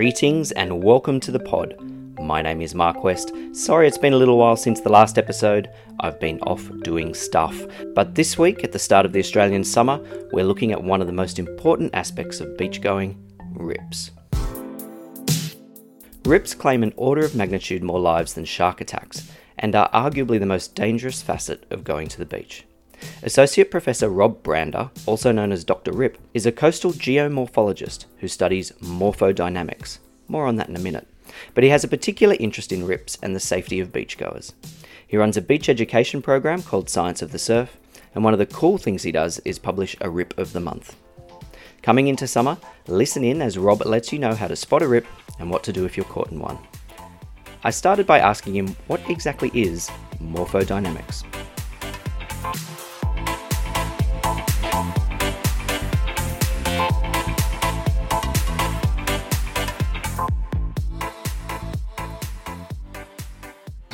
Greetings and welcome to the pod. My name is Mark West. Sorry it's been a little while since the last episode. I've been off doing stuff. But this week, at the start of the Australian summer, we're looking at one of the most important aspects of beach going rips. Rips claim an order of magnitude more lives than shark attacks and are arguably the most dangerous facet of going to the beach. Associate Professor Rob Brander, also known as Dr. Rip, is a coastal geomorphologist who studies morphodynamics. More on that in a minute. But he has a particular interest in rips and the safety of beachgoers. He runs a beach education program called Science of the Surf, and one of the cool things he does is publish a Rip of the Month. Coming into summer, listen in as Rob lets you know how to spot a rip and what to do if you're caught in one. I started by asking him what exactly is morphodynamics.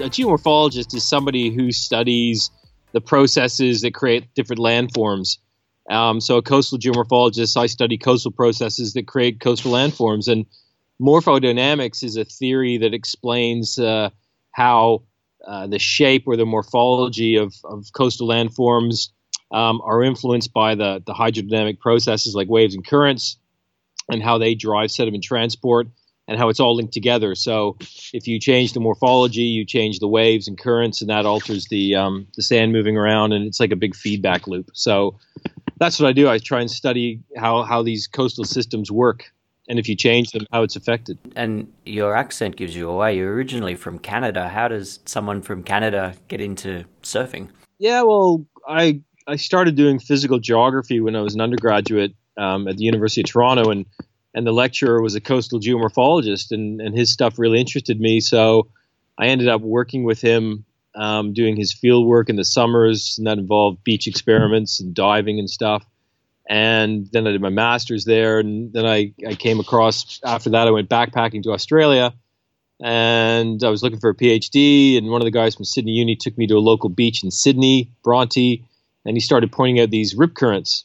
A geomorphologist is somebody who studies the processes that create different landforms. Um, so a coastal geomorphologist, I study coastal processes that create coastal landforms, and morphodynamics is a theory that explains uh, how uh, the shape or the morphology of, of coastal landforms um, are influenced by the, the hydrodynamic processes like waves and currents, and how they drive sediment transport and how it's all linked together. So if you change the morphology, you change the waves and currents, and that alters the um, the sand moving around, and it's like a big feedback loop. So that's what I do. I try and study how how these coastal systems work, and if you change them, how it's affected. And your accent gives you away. You're originally from Canada. How does someone from Canada get into surfing? Yeah, well, I I started doing physical geography when I was an undergraduate um, at the University of Toronto, and and the lecturer was a coastal geomorphologist, and, and his stuff really interested me. So I ended up working with him, um, doing his field work in the summers, and that involved beach experiments and diving and stuff. And then I did my master's there, and then I, I came across, after that, I went backpacking to Australia, and I was looking for a PhD, and one of the guys from Sydney Uni took me to a local beach in Sydney, Bronte, and he started pointing out these rip currents,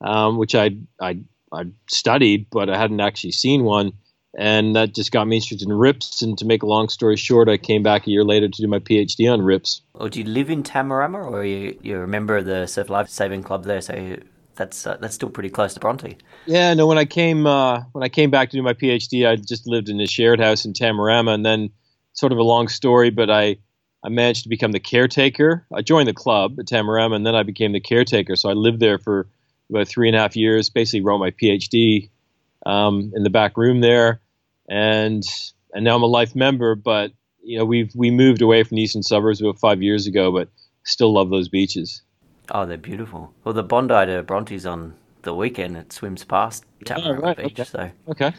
um, which I I I studied, but I hadn't actually seen one. And that just got me interested in rips. And to make a long story short, I came back a year later to do my PhD on rips. Oh, do you live in Tamarama, or you you're a member of the Surf Life Saving Club there? So that's uh, that's still pretty close to Bronte. Yeah, no. When I came uh, when I came back to do my PhD, I just lived in a shared house in Tamarama, and then sort of a long story, but I I managed to become the caretaker. I joined the club at Tamarama, and then I became the caretaker. So I lived there for about three and a half years. Basically, wrote my PhD um, in the back room there, and and now I'm a life member. But you know, we've we moved away from the eastern suburbs about five years ago, but still love those beaches. Oh, they're beautiful. Well, the Bondi to Bronte's on the weekend. It swims past Tamarama oh, right. Beach. Okay. So okay.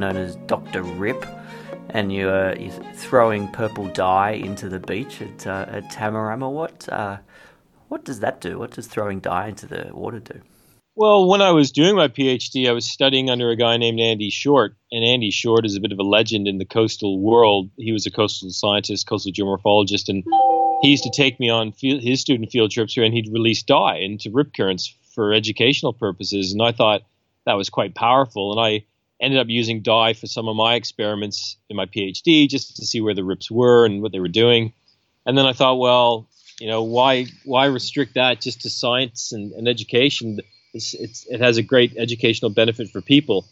Known as Dr. Rip, and you're, you're throwing purple dye into the beach at, uh, at Tamarama. What, uh, what does that do? What does throwing dye into the water do? Well, when I was doing my PhD, I was studying under a guy named Andy Short, and Andy Short is a bit of a legend in the coastal world. He was a coastal scientist, coastal geomorphologist, and he used to take me on field, his student field trips here, and he'd release dye into rip currents for educational purposes. And I thought that was quite powerful, and I ended up using dye for some of my experiments in my PhD just to see where the rips were and what they were doing. And then I thought, well, you know, why why restrict that just to science and, and education? It's, it's, it has a great educational benefit for people.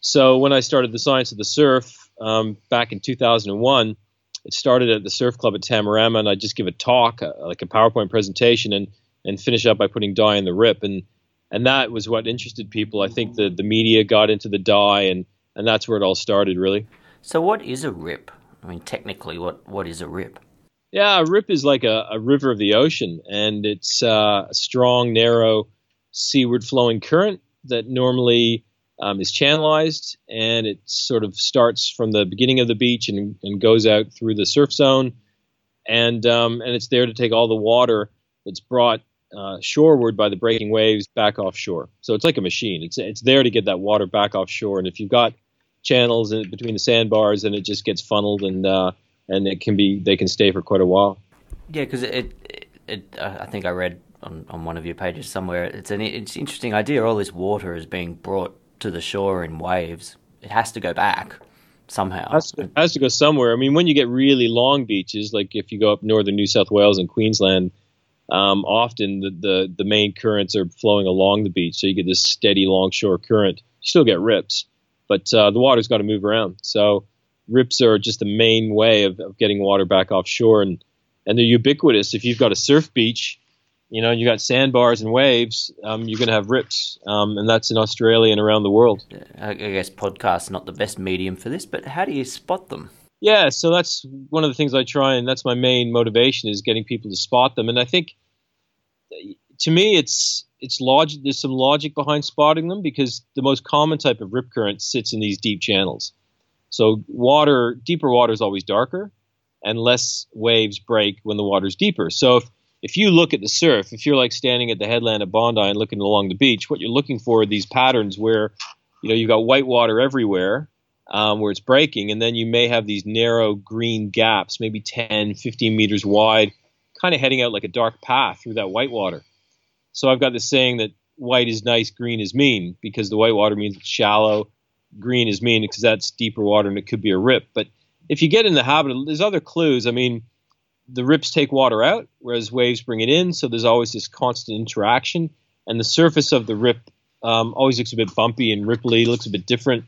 So when I started the Science of the Surf um, back in 2001, it started at the Surf Club at Tamarama, and I just give a talk, uh, like a PowerPoint presentation, and and finish up by putting dye in the rip. And and that was what interested people. I think the the media got into the dye, and and that's where it all started, really. So, what is a rip? I mean, technically, what what is a rip? Yeah, a rip is like a, a river of the ocean, and it's uh, a strong, narrow, seaward flowing current that normally um, is channelized, and it sort of starts from the beginning of the beach and, and goes out through the surf zone, and um, and it's there to take all the water that's brought uh, shoreward by the breaking waves back offshore. So it's like a machine. It's it's there to get that water back offshore. And if you've got channels in, between the sandbars, then it just gets funneled and uh, and it can be they can stay for quite a while. Yeah, because it, it, it uh, I think I read on, on one of your pages somewhere. It's an it's an interesting idea. All this water is being brought to the shore in waves. It has to go back somehow. Has to, has to go somewhere. I mean, when you get really long beaches, like if you go up northern New South Wales and Queensland, um, often the, the, the main currents are flowing along the beach, so you get this steady longshore current. You still get rips, but uh, the water's got to move around. So rips are just the main way of, of getting water back offshore, and and they're ubiquitous. If you've got a surf beach, you know you got sandbars and waves, um, you're going to have rips, um, and that's in Australia and around the world. I guess podcasts not the best medium for this, but how do you spot them? Yeah, so that's one of the things I try, and that's my main motivation is getting people to spot them. And I think, to me, it's it's logic. There's some logic behind spotting them because the most common type of rip current sits in these deep channels. So water, deeper water is always darker, and less waves break when the water's deeper. So if if you look at the surf, if you're like standing at the headland of Bondi and looking along the beach, what you're looking for are these patterns where, you know, you've got white water everywhere, um, where it's breaking, and then you may have these narrow green gaps, maybe 10, 15 meters wide, kind of heading out like a dark path through that white water. So I've got this saying that white is nice, green is mean, because the white water means it's shallow, green is mean because that's deeper water and it could be a rip. But if you get in the habit, of, there's other clues. I mean, the rips take water out, whereas waves bring it in, so there's always this constant interaction. And the surface of the rip um, always looks a bit bumpy and ripply, looks a bit different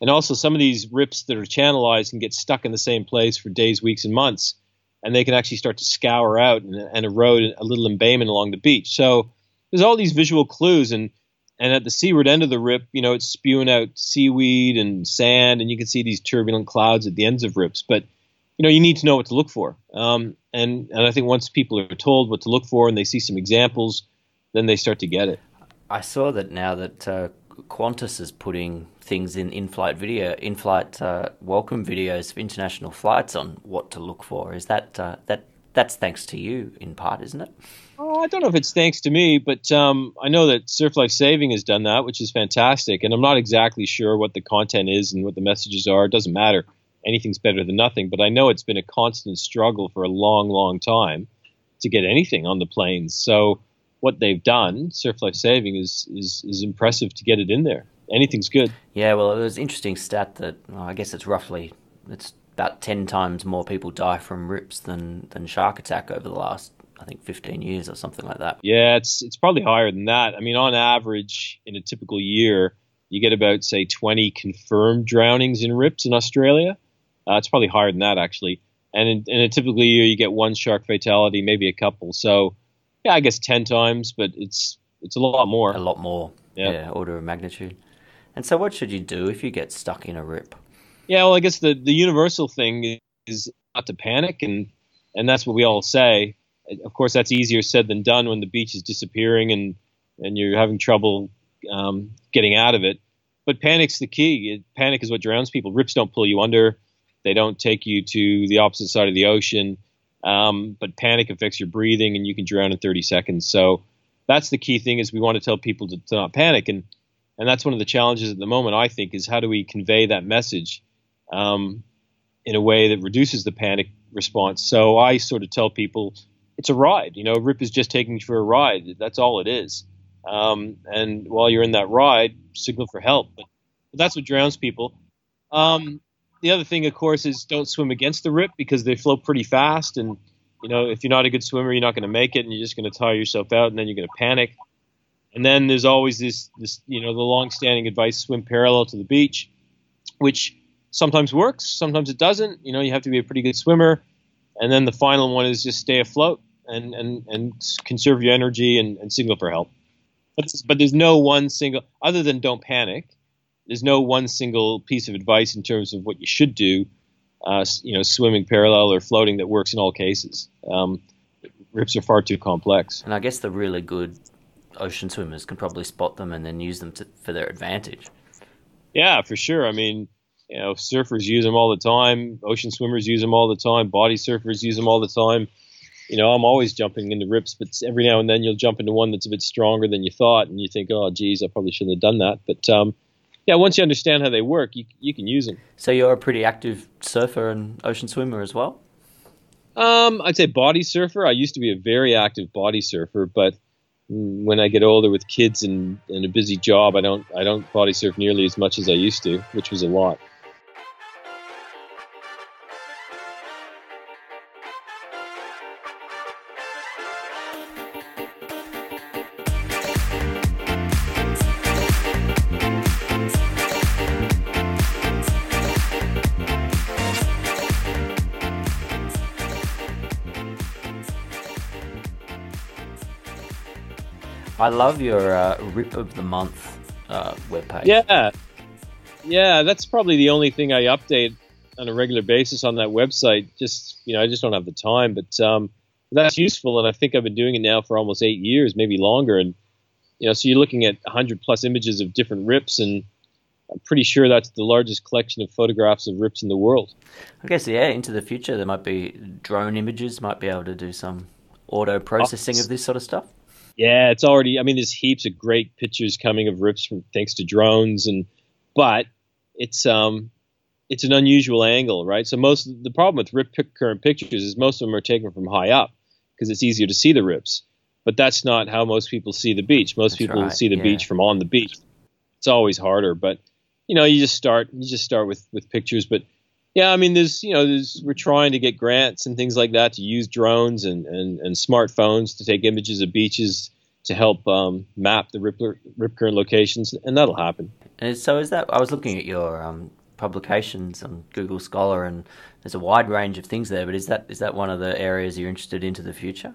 and also, some of these rips that are channelized can get stuck in the same place for days, weeks, and months, and they can actually start to scour out and, and erode a little embayment along the beach. So there's all these visual clues, and and at the seaward end of the rip, you know, it's spewing out seaweed and sand, and you can see these turbulent clouds at the ends of rips. But you know, you need to know what to look for. Um, and and I think once people are told what to look for and they see some examples, then they start to get it. I saw that now that uh, Qantas is putting things in in-flight video, in-flight uh, welcome videos for international flights on what to look for. Is that uh, that that's thanks to you in part, isn't it? Oh, I don't know if it's thanks to me, but um, I know that Surf Life Saving has done that, which is fantastic. And I'm not exactly sure what the content is and what the messages are. It doesn't matter. Anything's better than nothing. But I know it's been a constant struggle for a long, long time to get anything on the planes. So what they've done, Surf Life Saving, is, is, is impressive to get it in there. Anything's good. Yeah, well, it was interesting stat that well, I guess it's roughly it's about ten times more people die from rips than than shark attack over the last I think 15 years or something like that. Yeah, it's it's probably higher than that. I mean, on average, in a typical year, you get about say 20 confirmed drownings in rips in Australia. Uh, it's probably higher than that actually. And in, in, a typical year, you get one shark fatality, maybe a couple. So yeah, I guess ten times, but it's it's a lot more. A lot more. Yeah. yeah, order of magnitude. And so, what should you do if you get stuck in a rip? Yeah, well, I guess the the universal thing is not to panic, and and that's what we all say. Of course, that's easier said than done when the beach is disappearing and and you're having trouble um, getting out of it. But panic's the key. Panic is what drowns people. Rips don't pull you under. They don't take you to the opposite side of the ocean. Um, but panic affects your breathing, and you can drown in 30 seconds. So that's the key thing is we want to tell people to, to not panic, and and that's one of the challenges at the moment. I think is how do we convey that message um, in a way that reduces the panic response. So I sort of tell people it's a ride. You know, RIP is just taking you for a ride. That's all it is. Um, and while you're in that ride, signal for help. But, that's what drowns people. Um, the other thing, of course, is don't swim against the rip because they flow pretty fast. And, you know, if you're not a good swimmer, you're not going to make it and you're just going to tire yourself out and then you're going to panic. And then there's always this, this, you know, the long-standing advice: swim parallel to the beach, which sometimes works, sometimes it doesn't. You know, you have to be a pretty good swimmer. And then the final one is just stay afloat and and and conserve your energy and, and signal for help. But, but there's no one single, other than don't panic there's no one single piece of advice in terms of what you should do. Uh, you know, swimming parallel or floating that works in all cases. Um, rips are far too complex. And I guess the really good ocean swimmers can probably spot them and then use them to, for their advantage. Yeah, for sure. I mean, you know, surfers use them all the time. Ocean swimmers use them all the time. Body surfers use them all the time. You know, I'm always jumping into rips, but every now and then you'll jump into one that's a bit stronger than you thought, and you think, "Oh, geez, I probably shouldn't have done that." But um, yeah, once you understand how they work, you you can use them. So you're a pretty active surfer and ocean swimmer as well. Um, I'd say body surfer. I used to be a very active body surfer, but when I get older with kids and, and a busy job, I don't I don't body surf nearly as much as I used to, which was a lot. I love your uh, rip of the month uh, webpage. Yeah, yeah, that's probably the only thing I update on a regular basis on that website. Just you know, I just don't have the time, but um, that's useful, and I think I've been doing it now for almost eight years, maybe longer. And you know, so you're looking at 100 plus images of different rips, and I'm pretty sure that's the largest collection of photographs of rips in the world. I guess yeah, into the future there might be drone images, might be able to do some auto processing oh, of this sort of stuff. Yeah, it's already. I mean, there's heaps of great pictures coming of rips from thanks to drones, and but it's um it's an unusual angle, right? So most the problem with rip current pictures is most of them are taken from high up because it's easier to see the rips. But that's not how most people see the beach. Most that's people right, see the yeah. beach from on the beach. It's always harder, but you know, you just start you just start with with pictures, but yeah, I mean, there's you know, there's, we're trying to get grants and things like that to use drones and, and, and smartphones to take images of beaches to help um, map the rip, rip current locations, and that'll happen. And so is that? I was looking at your um, publications on Google Scholar, and there's a wide range of things there. But is that is that one of the areas you're interested into the future?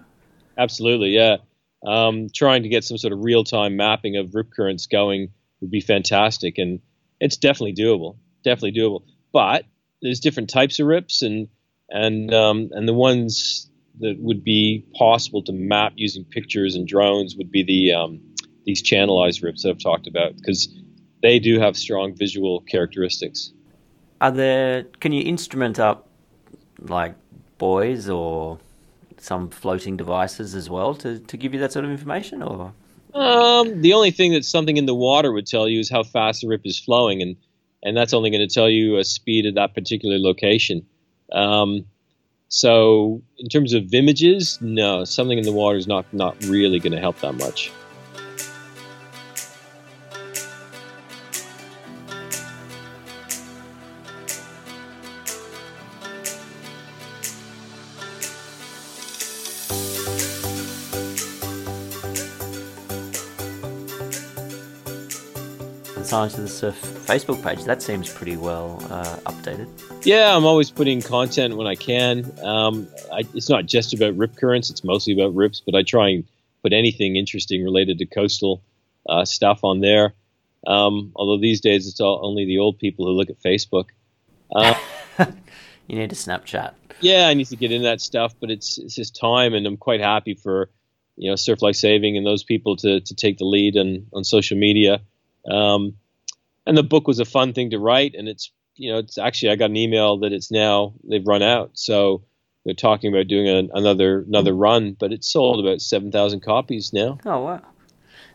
Absolutely, yeah. Um, trying to get some sort of real time mapping of rip currents going would be fantastic, and it's definitely doable. Definitely doable. But there's different types of rips and and um, and the ones that would be possible to map using pictures and drones would be the um, these channelized rips that I've talked about because they do have strong visual characteristics. Are there? Can you instrument up like buoys or some floating devices as well to, to give you that sort of information, or? Um, the only thing that something in the water would tell you is how fast the rip is flowing, and and that's only going to tell you a speed at that particular location. Um, so in terms of images, no, something in the water is not not really going to help that much. Of the Surf Facebook page. That seems pretty well uh, updated. Yeah, I'm always putting content when I can. Um, I, it's not just about rip currents; it's mostly about rips. But I try and put anything interesting related to coastal uh, stuff on there. Um, although these days it's all, only the old people who look at Facebook. Uh, you need a Snapchat. Yeah, I need to get into that stuff, but it's it's just time, and I'm quite happy for you know Surf Life Saving and those people to to take the lead on on social media. Um, and the book was a fun thing to write and it's you know it's actually i got an email that it's now they've run out. So they're talking about doing another another run but it's sold about 7000 copies now. Oh wow.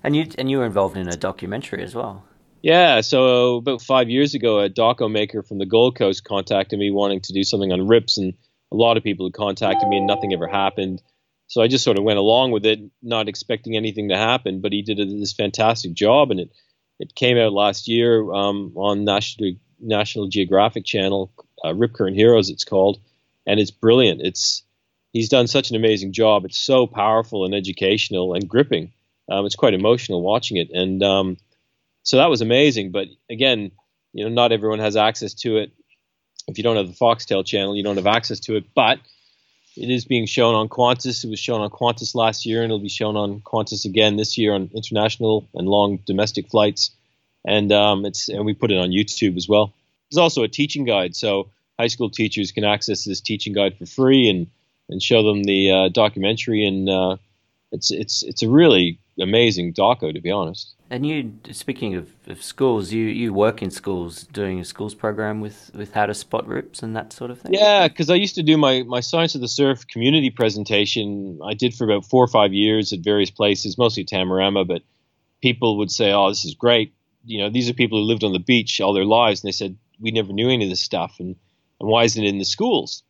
And you and you were involved in a documentary as well. Yeah so about five years ago a doco maker from the gold coast contacted me wanting to do something on rips and a lot of people had contacted me and nothing ever happened. So i just sort of went along with it not expecting anything to happen but he did this fantastic job and it it came out last year um, on National National Geographic Channel, uh, Rip Current Heroes, it's called, and it's brilliant. It's he's done such an amazing job. It's so powerful and educational and gripping. Um, it's quite emotional watching it, and um, so that was amazing. But again, you know, not everyone has access to it. If you don't have the Foxtel channel, you don't have access to it. But it is being shown on Qantas. It was shown on Qantas last year, and it'll be shown on Qantas again this year on international and long domestic flights. And um, it's and we put it on YouTube as well. There's also a teaching guide, so high school teachers can access this teaching guide for free and and show them the uh, documentary. And uh, it's it's it's a really amazing doco, to be honest. And you, speaking of, of, schools, you, you work in schools doing a schools program with, with how to spot rips and that sort of thing? Yeah, because I used to do my, my Science of the Surf community presentation. I did for about four or five years at various places, mostly Tamarama, but people would say, oh, this is great. You know, these are people who lived on the beach all their lives. And they said, we never knew any of this stuff. And, and why isn't it in the schools?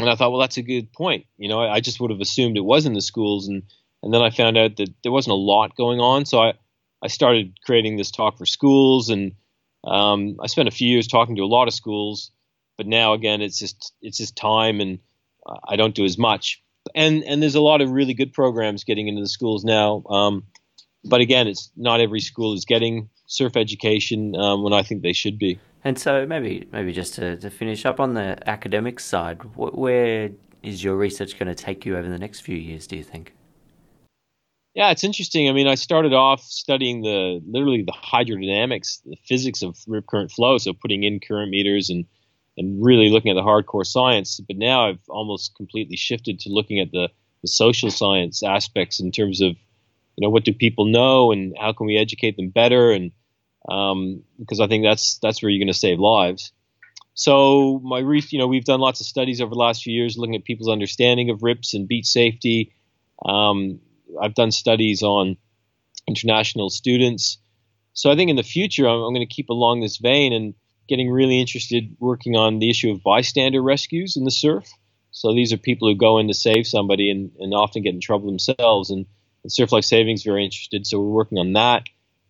and I thought, well, that's a good point. You know, I, I just would have assumed it was in the schools, and and then I found out that there wasn't a lot going on. So I I started creating this talk for schools, and um, I spent a few years talking to a lot of schools. But now again, it's just it's just time, and I don't do as much. And and there's a lot of really good programs getting into the schools now. Um, but again, it's not every school is getting surf education um, when I think they should be. And so maybe maybe just to, to finish up on the academic side, wh- where is your research going to take you over the next few years? Do you think? Yeah, it's interesting. I mean, I started off studying the literally the hydrodynamics, the physics of rip current flow, so putting in current meters and and really looking at the hardcore science. But now I've almost completely shifted to looking at the the social science aspects in terms of you know what do people know and how can we educate them better and um, because I think that's that's where you're going to save lives. So my reef, you know we've done lots of studies over the last few years looking at people's understanding of RIPS and beach safety. Um, I've done studies on international students. So I think in the future I'm, I'm going to keep along this vein and getting really interested working on the issue of bystander rescues in the surf. So these are people who go in to save somebody and, and often get in trouble themselves. And, and Surf Life Savings is very interested, so we're working on that.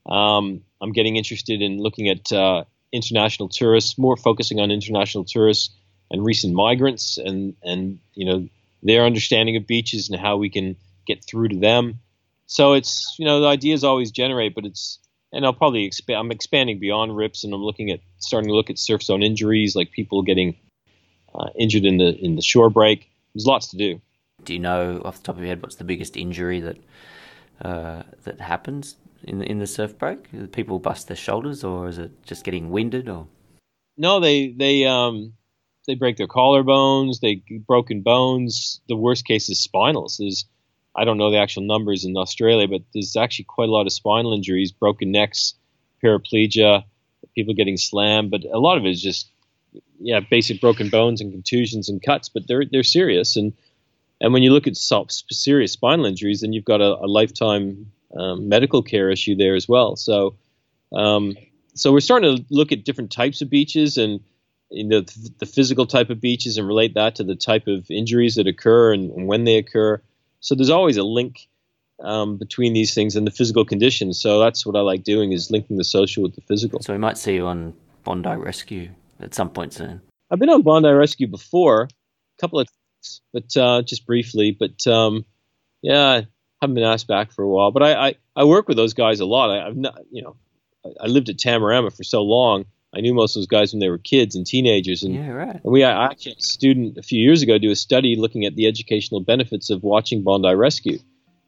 Um, I'm getting interested in looking at uh, international tourists, more focusing on international tourists and recent migrants, and and you know their understanding of beaches and how we can get through to them. So it's you know the ideas always generate, but it's and I'll probably expand. I'm expanding beyond rips, and I'm looking at starting to look at surf zone injuries, like people getting uh, injured in the in the shore break. There's lots to do. Do you know off the top of your head what's the biggest injury that uh, that happens in the, in the surf break? Do people bust their shoulders, or is it just getting winded? Or no, they they um they break their collarbones, they broken bones. The worst case is spinals. There's I don't know the actual numbers in Australia, but there's actually quite a lot of spinal injuries, broken necks, paraplegia, people getting slammed. But a lot of it is just yeah, basic broken bones and contusions and cuts, but they're they're serious. And and when you look at serious spinal injuries, then you've got a, a lifetime um, medical care issue there as well. So, um, so we're starting to look at different types of beaches and you know, the, physical type of beaches and relate that to the type of injuries that occur and, and when they occur. So there's always a link um, between these things and the physical conditions. So that's what I like doing is linking the social with the physical. So we might see you on Bondi Rescue at some point soon. I've been on Bondi Rescue before, a couple of times, but uh, just briefly. But um, yeah, I haven't been asked back for a while, but I, I, I work with those guys a lot. I, have not, you know, I, lived at Tamarama for so long. I knew most of those guys when they were kids and teenagers. And, yeah, right. And we I actually had a student a few years ago do a study looking at the educational benefits of watching Bondi Rescue,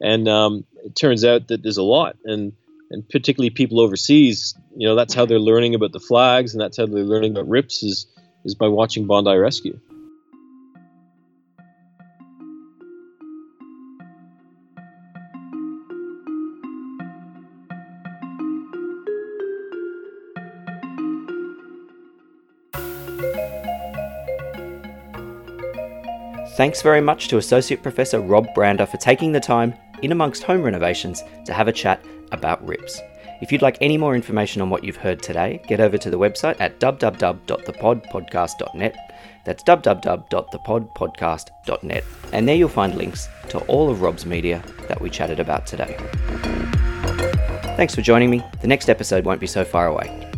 and um, it turns out that there's a lot, and and particularly people overseas, you know, that's how they're learning about the flags, and that's how they're learning about rips is is by watching Bondi Rescue. Thanks very much to Associate Professor Rob Brander for taking the time, in amongst home renovations, to have a chat about RIPS. If you'd like any more information on what you've heard today, get over to the website at www.thepodpodcast.net. That's www.thepodpodcast.net. And there you'll find links to all of Rob's media that we chatted about today. Thanks for joining me. The next episode won't be so far away.